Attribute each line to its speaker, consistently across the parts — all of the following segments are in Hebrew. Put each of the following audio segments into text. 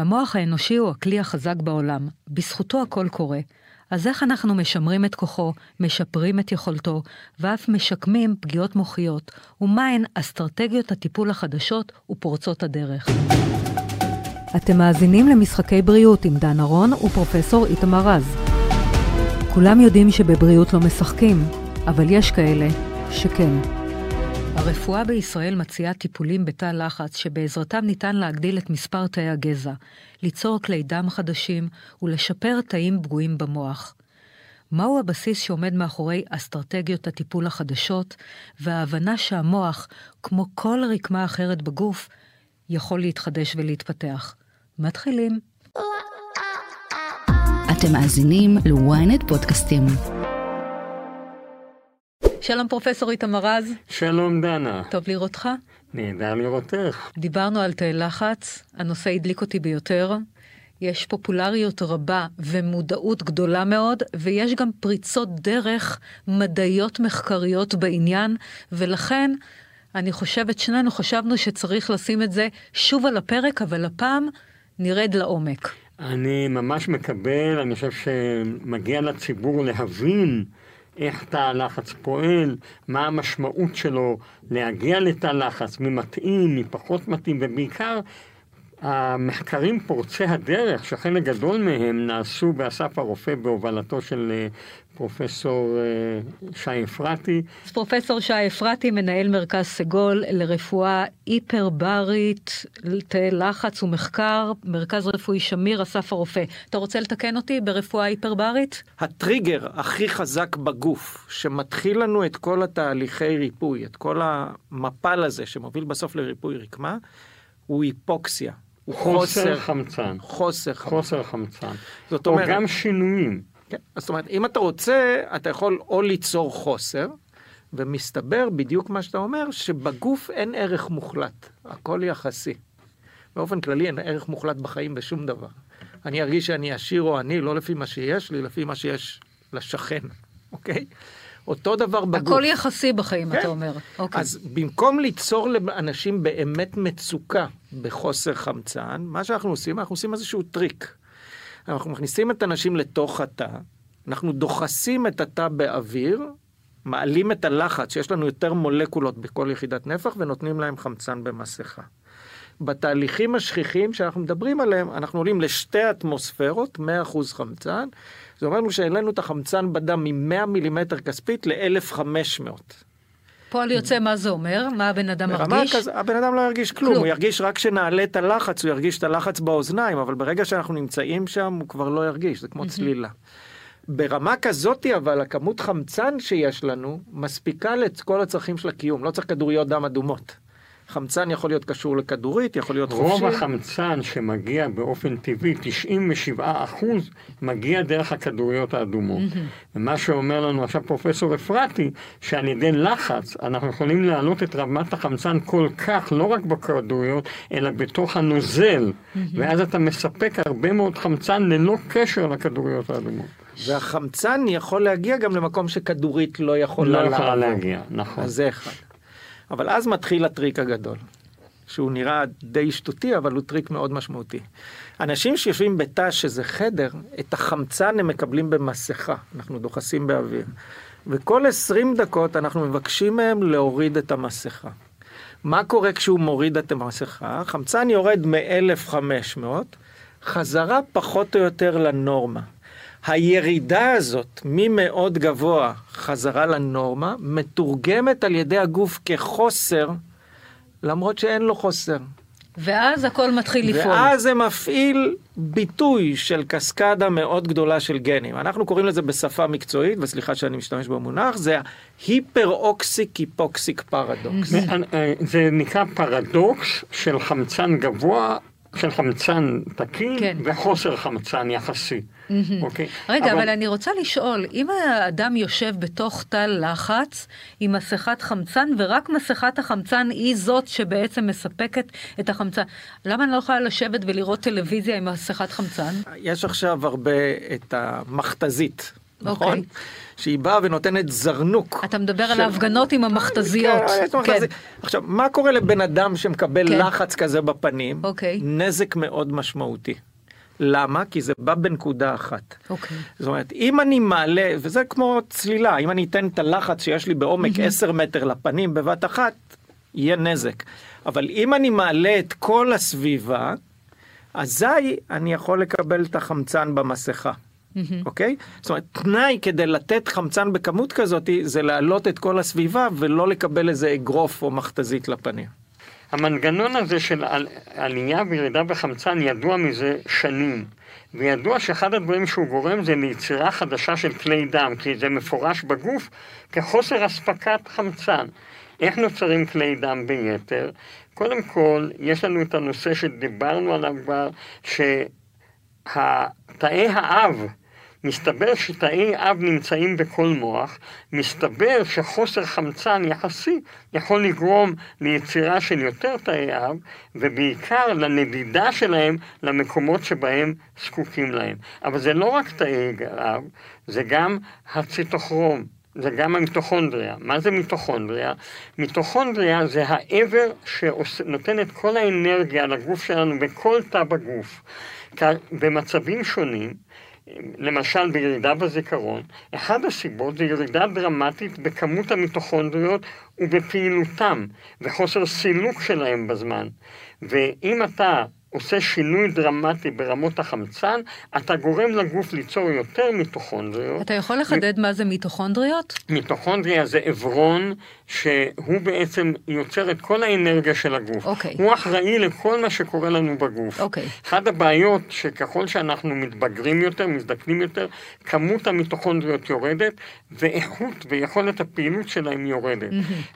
Speaker 1: המוח האנושי הוא הכלי החזק בעולם, בזכותו הכל קורה. אז איך אנחנו משמרים את כוחו, משפרים את יכולתו, ואף משקמים פגיעות מוחיות, ומהן אסטרטגיות הטיפול החדשות ופורצות הדרך. אתם מאזינים למשחקי בריאות עם דן ארון ופרופסור איתמר רז. כולם יודעים שבבריאות לא משחקים, אבל יש כאלה שכן. הרפואה בישראל מציעה טיפולים בתא לחץ שבעזרתם ניתן להגדיל את מספר תאי הגזע, ליצור כלי דם חדשים ולשפר תאים פגועים במוח. מהו הבסיס שעומד מאחורי אסטרטגיות הטיפול החדשות, וההבנה שהמוח, כמו כל רקמה אחרת בגוף, יכול להתחדש ולהתפתח. מתחילים.
Speaker 2: אתם מאזינים ל-ynet פודקאסטים.
Speaker 1: שלום פרופסור איתמר רז.
Speaker 3: שלום דנה.
Speaker 1: טוב לראותך.
Speaker 3: נהדר לראותך.
Speaker 1: דיברנו על תאי לחץ, הנושא הדליק אותי ביותר. יש פופולריות רבה ומודעות גדולה מאוד, ויש גם פריצות דרך מדעיות מחקריות בעניין, ולכן אני חושבת, שנינו חשבנו שצריך לשים את זה שוב על הפרק, אבל הפעם נרד לעומק.
Speaker 3: אני ממש מקבל, אני חושב שמגיע לציבור להבין איך תא הלחץ פועל, מה המשמעות שלו להגיע לתא לחץ, מי מתאים, מי פחות מתאים, ובעיקר המחקרים פורצי הדרך, שחלק גדול מהם נעשו באסף הרופא בהובלתו של אה, פרופסור אה, שי אפרתי.
Speaker 1: אז פרופסור שי אפרתי מנהל מרכז סגול לרפואה היפרברית, תאי לחץ ומחקר, מרכז רפואי שמיר, אסף הרופא. אתה רוצה לתקן אותי ברפואה היפרברית?
Speaker 4: הטריגר הכי חזק בגוף, שמתחיל לנו את כל התהליכי ריפוי, את כל המפל הזה שמוביל בסוף לריפוי רקמה, הוא היפוקסיה.
Speaker 3: הוא חוסר חמצן.
Speaker 4: חוסר
Speaker 3: חמצן. חוסר חמצן.
Speaker 4: זאת אומרת...
Speaker 3: או גם שינויים.
Speaker 4: כן, זאת אומרת, אם אתה רוצה, אתה יכול או ליצור חוסר, ומסתבר בדיוק מה שאתה אומר, שבגוף אין ערך מוחלט, הכל יחסי. באופן כללי אין ערך מוחלט בחיים בשום דבר. אני ארגיש שאני עשיר או עני, לא לפי מה שיש לי, לפי מה שיש לשכן, אוקיי? אותו דבר בגוף.
Speaker 1: הכל יחסי בחיים, כן? אתה אומר.
Speaker 4: אוקיי. אז במקום ליצור לאנשים באמת מצוקה בחוסר חמצן, מה שאנחנו עושים, אנחנו עושים איזשהו טריק. אנחנו מכניסים את האנשים לתוך התא, אנחנו דוחסים את התא באוויר, מעלים את הלחץ, שיש לנו יותר מולקולות בכל יחידת נפח, ונותנים להם חמצן במסכה. בתהליכים השכיחים שאנחנו מדברים עליהם, אנחנו עולים לשתי אטמוספירות, 100% חמצן, זה אומר לנו שהעלינו את החמצן בדם מ-100 מילימטר כספית ל-1500.
Speaker 1: פועל יוצא מה זה אומר? מה הבן אדם מרגיש?
Speaker 4: כזה, הבן אדם לא ירגיש כלום, כלום, הוא ירגיש רק כשנעלה את הלחץ, הוא ירגיש את הלחץ באוזניים, אבל ברגע שאנחנו נמצאים שם הוא כבר לא ירגיש, זה כמו צלילה. ברמה כזאת אבל הכמות חמצן שיש לנו מספיקה לכל הצרכים של הקיום, לא צריך כדוריות דם אדומות. חמצן יכול להיות קשור לכדורית, יכול להיות
Speaker 3: רוב
Speaker 4: חופשי.
Speaker 3: רוב החמצן שמגיע באופן טבעי, 97 אחוז, מגיע דרך הכדוריות האדומות. Mm-hmm. ומה שאומר לנו עכשיו פרופסור אפרתי, שעל ידי לחץ אנחנו יכולים להעלות את רמת החמצן כל כך, לא רק בכדוריות, אלא בתוך הנוזל, mm-hmm. ואז אתה מספק הרבה מאוד חמצן ללא קשר לכדוריות האדומות.
Speaker 4: והחמצן יכול להגיע גם למקום שכדורית לא יכולה
Speaker 3: לא להגיע, נכון.
Speaker 4: אז זה אחד. אבל אז מתחיל הטריק הגדול, שהוא נראה די שטותי, אבל הוא טריק מאוד משמעותי. אנשים שיושבים בתא שזה חדר, את החמצן הם מקבלים במסכה, אנחנו דוחסים באוויר. וכל 20 דקות אנחנו מבקשים מהם להוריד את המסכה. מה קורה כשהוא מוריד את המסכה? חמצן יורד מ-1500, חזרה פחות או יותר לנורמה. הירידה הזאת ממאוד גבוה חזרה לנורמה מתורגמת על ידי הגוף כחוסר למרות שאין לו חוסר.
Speaker 1: ואז הכל מתחיל לפעול.
Speaker 4: ואז זה מפעיל ביטוי של קסקדה מאוד גדולה של גנים. אנחנו קוראים לזה בשפה מקצועית, וסליחה שאני משתמש במונח, זה היפר-אוקסיק היפוקסיק פרדוקס.
Speaker 3: זה נקרא פרדוקס של חמצן גבוה של חמצן תקין כן. וחוסר חמצן יחסי. Mm-hmm.
Speaker 1: אוקיי? רגע, אבל... אבל אני רוצה לשאול, אם האדם יושב בתוך תא לחץ עם מסכת חמצן, ורק מסכת החמצן היא זאת שבעצם מספקת את החמצן, למה אני לא יכולה לשבת ולראות טלוויזיה עם מסכת חמצן?
Speaker 4: יש עכשיו הרבה את המכתזית. נכון?
Speaker 1: אוקיי.
Speaker 4: שהיא באה ונותנת זרנוק.
Speaker 1: אתה מדבר על
Speaker 4: של-
Speaker 1: ההפגנות עם המכתזיות.
Speaker 4: כן, מכתזית. עכשיו, מה קורה לבן אדם שמקבל
Speaker 1: כן.
Speaker 4: לחץ כזה בפנים?
Speaker 1: אוקיי.
Speaker 4: נזק מאוד משמעותי. למה? כי זה בא בנקודה אחת.
Speaker 1: אוקיי.
Speaker 4: זאת אומרת, אם אני מעלה, וזה כמו צלילה, אם אני אתן את הלחץ שיש לי בעומק 10 מטר לפנים בבת אחת, יהיה נזק. אבל אם אני מעלה את כל הסביבה, אזי אני יכול לקבל את החמצן במסכה. אוקיי? זאת אומרת, תנאי כדי לתת חמצן בכמות כזאת זה להעלות את כל הסביבה ולא לקבל איזה אגרוף או מכתזית לפנים.
Speaker 3: המנגנון הזה של על, עלייה וירידה בחמצן ידוע מזה שנים. וידוע שאחד הדברים שהוא גורם זה ליצירה חדשה של כלי דם, כי זה מפורש בגוף כחוסר אספקת חמצן. איך נוצרים כלי דם ביתר? קודם כל, יש לנו את הנושא שדיברנו עליו כבר, שתאי האב, מסתבר שתאי אב נמצאים בכל מוח, מסתבר שחוסר חמצן יחסי יכול לגרום ליצירה של יותר תאי אב, ובעיקר לנדידה שלהם למקומות שבהם זקוקים להם. אבל זה לא רק תאי אב, זה גם הציטוכרום, זה גם המיטוכונדריה. מה זה מיטוכונדריה? מיטוכונדריה זה האיבר שנותן את כל האנרגיה לגוף שלנו בכל תא בגוף. במצבים שונים, למשל בירידה בזיכרון, אחד הסיבות זה ירידה דרמטית בכמות המיטוכונדריות ובפעילותם וחוסר סילוק שלהם בזמן. ואם אתה עושה שינוי דרמטי ברמות החמצן, אתה גורם לגוף ליצור יותר מיטוכונדריות.
Speaker 1: אתה יכול לחדד מה זה מיטוכונדריות?
Speaker 3: מיטוכונדריה זה עברון שהוא בעצם יוצר את כל האנרגיה של הגוף.
Speaker 1: אוקיי.
Speaker 3: הוא אחראי לכל מה שקורה לנו בגוף.
Speaker 1: אוקיי.
Speaker 3: אחת הבעיות שככל שאנחנו מתבגרים יותר, מזדקנים יותר, כמות המיטוכונדריות יורדת, ואיכות ויכולת הפעילות שלהם יורדת.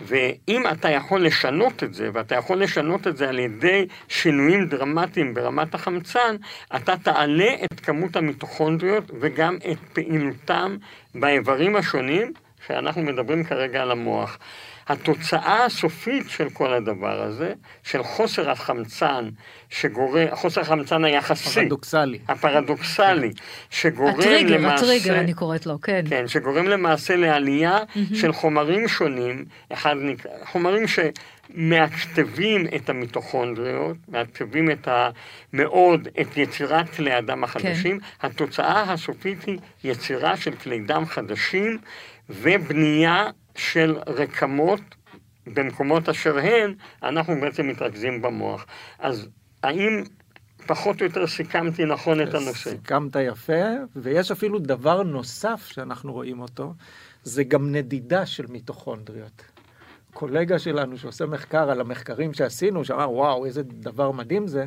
Speaker 3: ואם אתה יכול לשנות את זה, ואתה יכול לשנות את זה על ידי שינויים דרמטיים ברמת החמצן, אתה תעלה את כמות המיטוכונדריות וגם את פעילותם באיברים השונים, שאנחנו מדברים כרגע על המוח. התוצאה הסופית של כל הדבר הזה, של חוסר החמצן, שגורם, חוסר החמצן היחסי,
Speaker 4: פרדוקסלי.
Speaker 3: הפרדוקסלי, שגורם
Speaker 1: הטריגר,
Speaker 3: למעשה,
Speaker 1: הטריגר אני קוראת לו, כן.
Speaker 3: כן, שגורם למעשה לעלייה של חומרים שונים, אחד נקרא, חומרים שמעכתבים את המיטוכונדריות, מעכתבים את ה... מאוד את יצירת כלי הדם החדשים, כן. התוצאה הסופית היא יצירה של כלי דם חדשים ובנייה של רקמות במקומות אשר הן, אנחנו בעצם מתרכזים במוח. אז האם פחות או יותר סיכמתי נכון את הנושא?
Speaker 4: סיכמת יפה, ויש אפילו דבר נוסף שאנחנו רואים אותו, זה גם נדידה של מיטוכונדריות. קולגה שלנו שעושה מחקר על המחקרים שעשינו, שאמר וואו איזה דבר מדהים זה,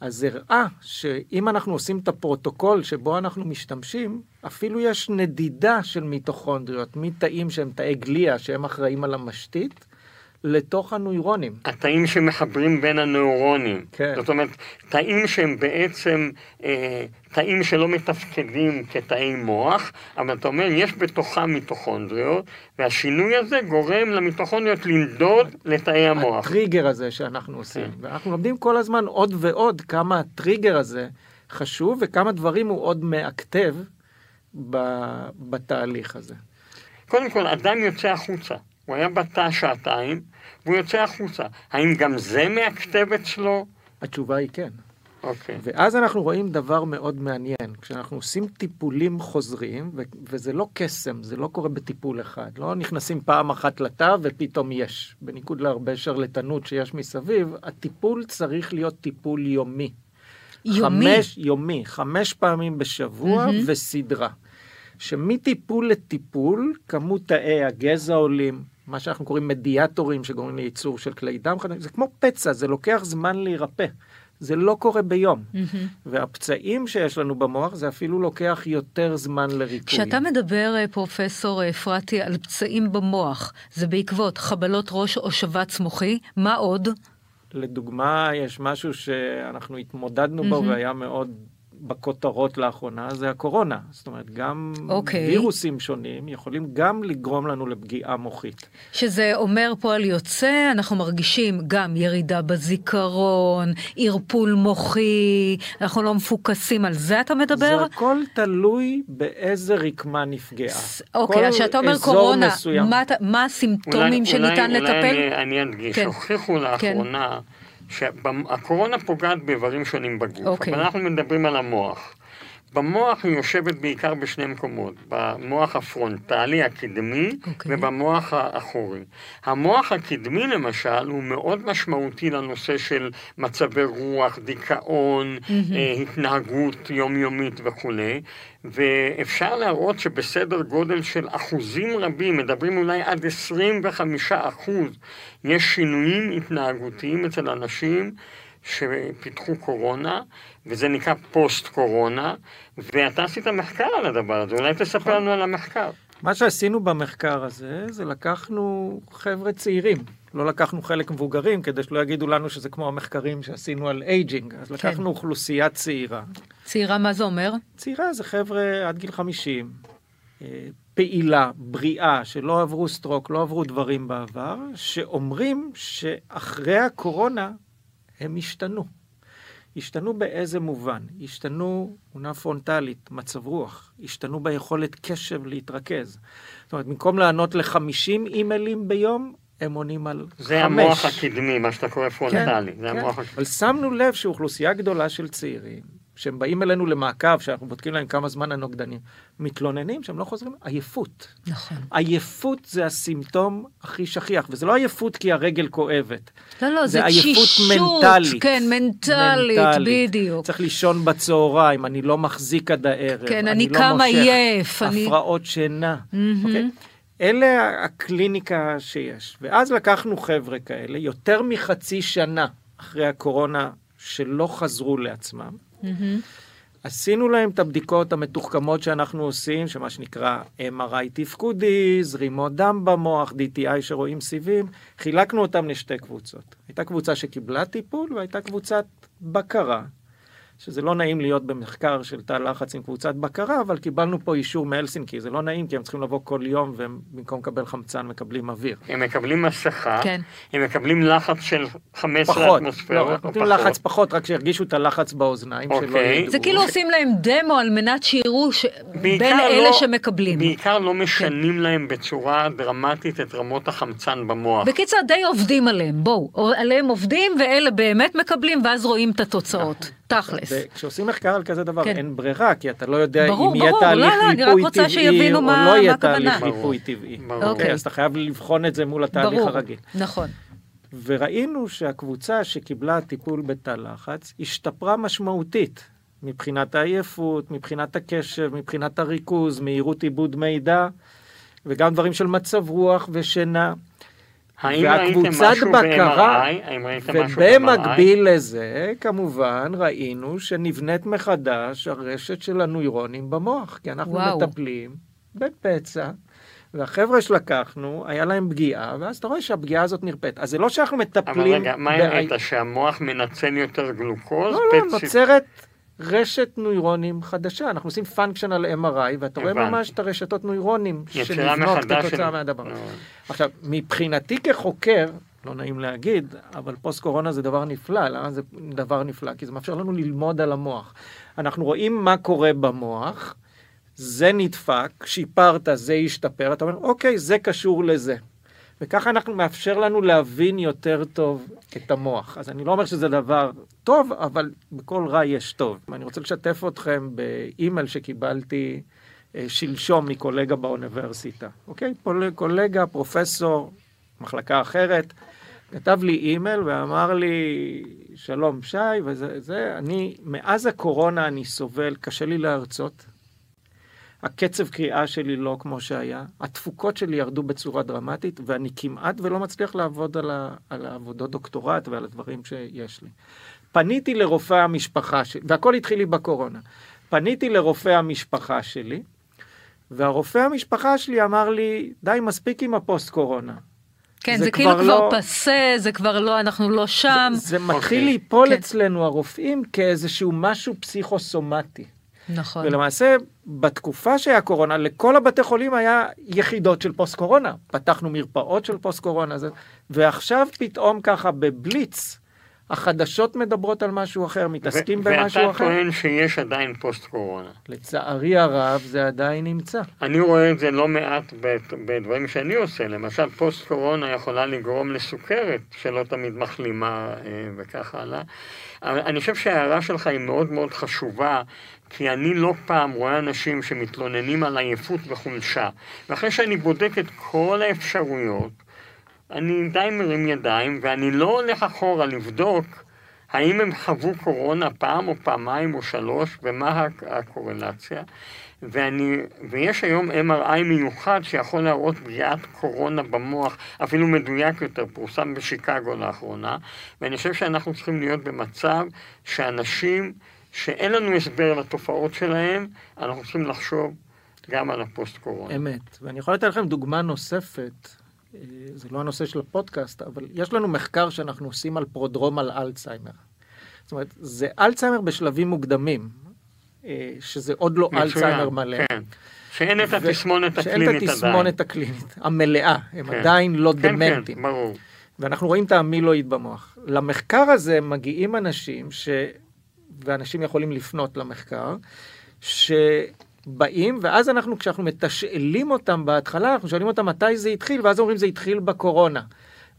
Speaker 4: אז הראה שאם אנחנו עושים את הפרוטוקול שבו אנחנו משתמשים, אפילו יש נדידה של מיטוכונדריות, מתאים שהם תאי גליה, שהם אחראים על המשתית, לתוך הנוירונים.
Speaker 3: התאים שמחברים בין הנוירונים.
Speaker 4: כן.
Speaker 3: זאת אומרת, תאים שהם בעצם אה, תאים שלא מתפקדים כתאי מוח, אבל אתה אומר, יש בתוכם מיטוכונדריות, והשינוי הזה גורם למיטוכונדריות לנדוד לתאי המוח.
Speaker 4: הטריגר הזה שאנחנו עושים. כן. ואנחנו לומדים כל הזמן עוד ועוד כמה הטריגר הזה חשוב, וכמה דברים הוא עוד מאקטב בתהליך הזה.
Speaker 3: קודם כל, אדם יוצא החוצה. הוא היה בתא שעתיים, והוא יוצא החוצה. האם גם זה מאקטב אצלו?
Speaker 4: התשובה היא כן.
Speaker 3: אוקיי.
Speaker 4: ואז אנחנו רואים דבר מאוד מעניין. כשאנחנו עושים טיפולים חוזרים, ו- וזה לא קסם, זה לא קורה בטיפול אחד. לא נכנסים פעם אחת לתא ופתאום יש. בניגוד להרבה שרלטנות שיש מסביב, הטיפול צריך להיות טיפול יומי.
Speaker 1: יומי?
Speaker 4: חמש, יומי, חמש פעמים בשבוע mm-hmm. וסדרה. שמטיפול לטיפול, כמות תאי הגזע עולים, מה שאנחנו קוראים מדיאטורים שגורמים לייצור של כלי דם חדשים, זה כמו פצע, זה לוקח זמן להירפא. זה לא קורה ביום. Mm-hmm. והפצעים שיש לנו במוח, זה אפילו לוקח יותר זמן לריפוי.
Speaker 1: כשאתה מדבר, פרופסור אפרתי, על פצעים במוח, זה בעקבות חבלות ראש או שבץ מוחי, מה עוד?
Speaker 4: לדוגמה, יש משהו שאנחנו התמודדנו mm-hmm. בו והיה מאוד בכותרות לאחרונה זה הקורונה. זאת אומרת, גם
Speaker 1: אוקיי.
Speaker 4: וירוסים שונים יכולים גם לגרום לנו לפגיעה מוחית.
Speaker 1: שזה אומר פועל יוצא, אנחנו מרגישים גם ירידה בזיכרון, ערפול מוחי, אנחנו לא מפוקסים, על זה אתה מדבר?
Speaker 4: זה הכל תלוי באיזה רקמה נפגעה.
Speaker 1: אוקיי, אז כשאתה אומר קורונה,
Speaker 4: מסוים.
Speaker 1: מה, מה הסימפטומים
Speaker 3: אולי-
Speaker 1: שניתן
Speaker 3: אולי,
Speaker 1: לטפל?
Speaker 3: אולי אני, אדגיש,
Speaker 1: כן.
Speaker 3: הוכיחו לאחרונה שהקורונה פוגעת באיברים שונים בגוף,
Speaker 1: אוקיי.
Speaker 3: אבל אנחנו מדברים על המוח. במוח היא יושבת בעיקר בשני מקומות, במוח הפרונטלי הקדמי
Speaker 1: אוקיי.
Speaker 3: ובמוח האחורי. המוח הקדמי למשל הוא מאוד משמעותי לנושא של מצבי רוח, דיכאון, אה, התנהגות יומיומית וכולי, ואפשר להראות שבסדר גודל של אחוזים רבים, מדברים אולי עד 25 אחוז, יש שינויים התנהגותיים אצל אנשים שפיתחו קורונה, וזה נקרא פוסט קורונה, ואתה עשית מחקר על הדבר הזה, אולי תספר לנו על המחקר.
Speaker 4: מה שעשינו במחקר הזה, זה לקחנו חבר'ה צעירים. לא לקחנו חלק מבוגרים, כדי שלא יגידו לנו שזה כמו המחקרים שעשינו על aging. אז לקחנו אוכלוסייה צעירה.
Speaker 1: צעירה, מה זה אומר?
Speaker 4: צעירה זה חבר'ה עד גיל 50, אה, פעילה, בריאה, שלא עברו stroke, לא עברו דברים בעבר, שאומרים שאחרי הקורונה הם השתנו. השתנו באיזה מובן? השתנו אונה פרונטלית, מצב רוח, השתנו ביכולת קשב להתרכז. זאת אומרת, במקום לענות ל-50 אימיילים ביום, הם עונים על חמש.
Speaker 3: זה המוח הקדמי, מה שאתה קורא פרונטלי. זה
Speaker 4: כן.
Speaker 3: המוח.
Speaker 4: אבל שמנו לב שאוכלוסייה גדולה של צעירים, שהם באים אלינו למעקב, שאנחנו בודקים להם כמה זמן הנוגדנים, מתלוננים שהם לא חוזרים, עייפות.
Speaker 1: נכון.
Speaker 4: עייפות זה הסימפטום הכי שכיח, וזה לא עייפות כי הרגל כואבת.
Speaker 1: לא, לא, זה
Speaker 4: זה עייפות
Speaker 1: תשישות.
Speaker 4: מנטלית.
Speaker 1: כן, מנטלית, בדיוק.
Speaker 4: צריך לישון בצהריים, אני לא מחזיק עד הערב.
Speaker 1: כן, אני
Speaker 4: לא
Speaker 1: קם
Speaker 4: מושך,
Speaker 1: עייף, אני-
Speaker 4: הפרעות שינה.
Speaker 1: מהמם.
Speaker 4: אוקיי? אלה הקליניקה שיש. ואז לקחנו חבר'ה כאלה, יותר מחצי שנה אחרי הקורונה, שלא חזרו לעצמם.
Speaker 1: מהמם.
Speaker 4: עשינו להם את הבדיקות המתוחכמות שאנחנו עושים, שמה שנקרא MRI תפקודי, זרימות דם במוח, DTI שרואים סיבים, חילקנו אותם לשתי קבוצות. הייתה קבוצה שקיבלה טיפול והייתה קבוצת בקרה, שזה לא נעים להיות במחקר של תא לחץ עם קבוצת בקרה, אבל קיבלנו פה אישור מהלסינקי, זה לא נעים כי הם צריכים לבוא כל יום והם במקום לקבל חמצן מקבלים אוויר.
Speaker 3: הם מקבלים מסכה,
Speaker 1: כן.
Speaker 3: הם מקבלים לחץ של 15
Speaker 4: פחות,
Speaker 3: אטמוספירות,
Speaker 4: לא, נותנים
Speaker 3: פחות.
Speaker 4: לחץ פחות, רק שירגישו את הלחץ באוזניים, שלא
Speaker 3: אוקיי.
Speaker 4: ידעו.
Speaker 1: זה כאילו עושים להם דמו על מנת שיראו ש... בין אלה
Speaker 3: לא-
Speaker 1: שמקבלים.
Speaker 3: בעיקר לא משנים להם בצורה דרמטית את רמות החמצן במוח.
Speaker 1: בקיצר, די עובדים עליהם, בואו. או- עליהם עובדים ואלה באמת מקבלים, ואז רואים את התוצאות. תכלס.
Speaker 4: וכשעושים מחקר על כזה דבר,
Speaker 1: כן.
Speaker 4: אין ברירה, כי אתה לא יודע
Speaker 1: ברור,
Speaker 4: אם יהיה
Speaker 1: ברור,
Speaker 4: תהליך
Speaker 1: לא, לא,
Speaker 4: ריפוי
Speaker 1: רוצה
Speaker 4: טבעי, או
Speaker 1: מה-
Speaker 4: לא יהיה. תהליך ריפוי. טבעי.
Speaker 3: ברור.
Speaker 4: אוקיי, אז אתה חייב לבחון את זה מול התהליך
Speaker 1: ברור,
Speaker 4: הרגיל.
Speaker 1: נכון.
Speaker 4: וראינו שהקבוצה שקיבלה טיפול בתא לחץ השתפרה משמעותית מבחינת העייפות, מבחינת הקשב, מבחינת הריכוז, מהירות עיבוד מידע, וגם דברים של מצב רוח ושינה. והקבוצת בקרה-? ובמקביל לזה, כמובן, ראינו שנבנית מחדש הרשת של הנוירונים במוח, כי אנחנו
Speaker 1: וואו.
Speaker 4: מטפלים בפצע, והחבר'ה שלקחנו, היה להם פגיעה, ואז אתה רואה שהפגיעה הזאת נרפאת. אז זה לא שאנחנו
Speaker 3: אבל
Speaker 4: מטפלים...
Speaker 3: רגע, מה
Speaker 4: בעי-
Speaker 3: הראית? שהמוח מנצל יותר גלוקוז?
Speaker 4: לא, לא, נוצרת רשת נוירונים חדשה. אנחנו עושים functional MRI, ואתה רואה. ממש את הרשתות נוירונים שנבנות כתוצאה מהדבר.
Speaker 3: לא.
Speaker 4: עכשיו, מבחינתי כחוקר, לא נעים להגיד, אבל פוסט קורונה זה דבר נפלא. למה זה דבר נפלא? כי זה מאפשר לנו ללמוד על המוח. אנחנו רואים מה קורה במוח, זה נדפק, שיפרת, זה השתפר, אתה אומר, אוקיי, זה קשור לזה. וככה אנחנו מאפשר לנו להבין יותר טוב את המוח. אז אני לא אומר שזה דבר טוב, אבל בכל רע יש טוב. אני רוצה לשתף אתכם באימייל שקיבלתי אה, שלשום מקולגה באוניברסיטה. אוקיי? קולגה, פרופסור, מחלקה אחרת, כתב לי אימייל ואמר לי, שלום שי, וזה, זה, אני, מאז הקורונה אני סובל, קשה לי להרצות. הקצב קריאה שלי לא כמו שהיה, התפוקות שלי ירדו בצורה דרמטית, ואני כמעט ולא מצליח לעבוד על, ה, על העבודות דוקטורט ועל הדברים שיש לי. פניתי לרופא המשפחה שלי, והכל התחיל לי בקורונה. פניתי לרופא המשפחה שלי, והרופא המשפחה שלי אמר לי, די, מספיק עם הפוסט קורונה.
Speaker 1: כן,
Speaker 4: זה
Speaker 1: זה כאילו
Speaker 4: כבר
Speaker 1: כבר
Speaker 4: לא-
Speaker 1: פסה, זה כבר לא, אנחנו לא שם.
Speaker 4: זה
Speaker 3: אוקיי.
Speaker 4: מתחיל ליפול
Speaker 1: כן.
Speaker 4: אצלנו הרופאים כאיזשהו משהו פסיכוסומטי.
Speaker 1: נכון.
Speaker 4: ולמעשה, בתקופה שהיה קורונה, לכל הבתי חולים היה יחידות של פוסט קורונה. פתחנו מרפאות של פוסט קורונה, זה... ועכשיו פתאום ככה בבליץ, החדשות מדברות על משהו אחר, מתעסקים
Speaker 3: ו-
Speaker 4: במשהו
Speaker 3: ואתה
Speaker 4: אחר.
Speaker 3: טוען שיש עדיין פוסט קורונה.
Speaker 4: לצערי הרב, זה עדיין נמצא.
Speaker 3: אני רואה את זה לא מעט בדברים שאני עושה, למשל פוסט קורונה יכולה לגרום לסוכרת שלא תמיד מחלימה אה, וכך הלאה. אני חושב שההערה שלך היא מאוד מאוד חשובה, כי אני לא פעם רואה אנשים שמתלוננים על עייפות וחולשה, ואחרי שאני בודק את כל האפשרויות, אני די מרים ידיים, ואני לא הולך אחורה לבדוק האם הם חוו קורונה פעם או פעמיים או שלוש, ומה הק- הקורלציה. ואני, ויש היום MRI מיוחד שיכול להראות פגיעת קורונה במוח, אפילו מדויק יותר, פורסם בשיקגו לאחרונה, ואני חושב שאנחנו צריכים להיות במצב שאנשים שאין לנו הסבר לתופעות שלהם, אנחנו צריכים לחשוב גם על הפוסט קורונה.
Speaker 4: אמת. ואני יכול לתת לכם דוגמה נוספת, אה, זה לא הנושא של הפודקאסט, אבל יש לנו מחקר שאנחנו עושים על פרודרום על אלצהיימר. זאת אומרת, זה אלצהיימר בשלבים מוקדמים, אה, שזה עוד לא אלצהיימר מלא.
Speaker 3: כן. שאין את התסמונת
Speaker 4: שאין
Speaker 3: הקלינית
Speaker 4: את
Speaker 3: עדיין.
Speaker 4: התסמונת הקלינית המלאה, הם
Speaker 3: כן.
Speaker 4: עדיין לא
Speaker 3: כן,
Speaker 4: דמנטים.
Speaker 3: כן, ברור.
Speaker 4: ואנחנו רואים את המילואיד במוח. למחקר הזה מגיעים אנשים, ש... ואנשים יכולים לפנות למחקר, שבאים, ואז אנחנו, כשאנחנו מתשאלים אותם בהתחלה, אנחנו שואלים אותם מתי זה התחיל, ואז אומרים זה התחיל בקורונה.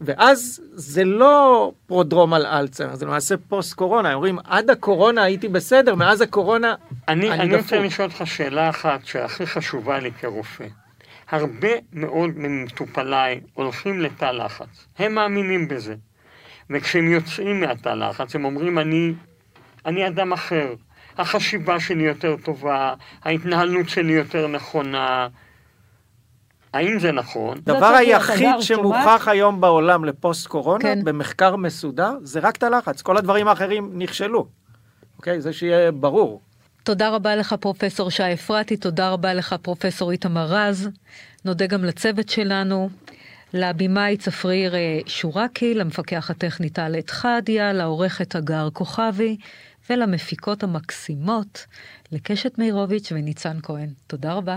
Speaker 4: ואז זה לא פרודרום על אלצהיימר, זה למעשה פוסט קורונה, אומרים עד הקורונה הייתי בסדר, מאז הקורונה
Speaker 3: אני,
Speaker 4: אני
Speaker 3: אני רוצה
Speaker 4: דפוק.
Speaker 3: לשאול אותך שאלה אחת שהכי חשובה לי כרופא. הרבה מאוד ממטופליי הולכים לתא לחץ. הם מאמינים בזה. וכשהם יוצאים מהתא לחץ, הם אומרים, אני, אני אדם אחר. החשיבה שלי יותר טובה, ההתנהלות שלי יותר נכונה. האם זה נכון?
Speaker 4: הדבר
Speaker 1: צריך להיות
Speaker 4: היחיד שמוכח היום בעולם לפוסט קורונה,
Speaker 1: כן.
Speaker 4: במחקר מסודר, זה רק תא לחץ. כל הדברים האחרים נכשלו. אוקיי? זה שיהיה ברור.
Speaker 1: תודה רבה לך פרופסור שי אפרתי, תודה רבה לך פרופסור איתמר רז. נודה גם לצוות שלנו, לבימאי צפריר אה, שורקי, למפקח הטכני טלת חדיה, לעורכת הגר כוכבי ולמפיקות המקסימות, לקשת מאירוביץ' וניצן כהן. תודה רבה.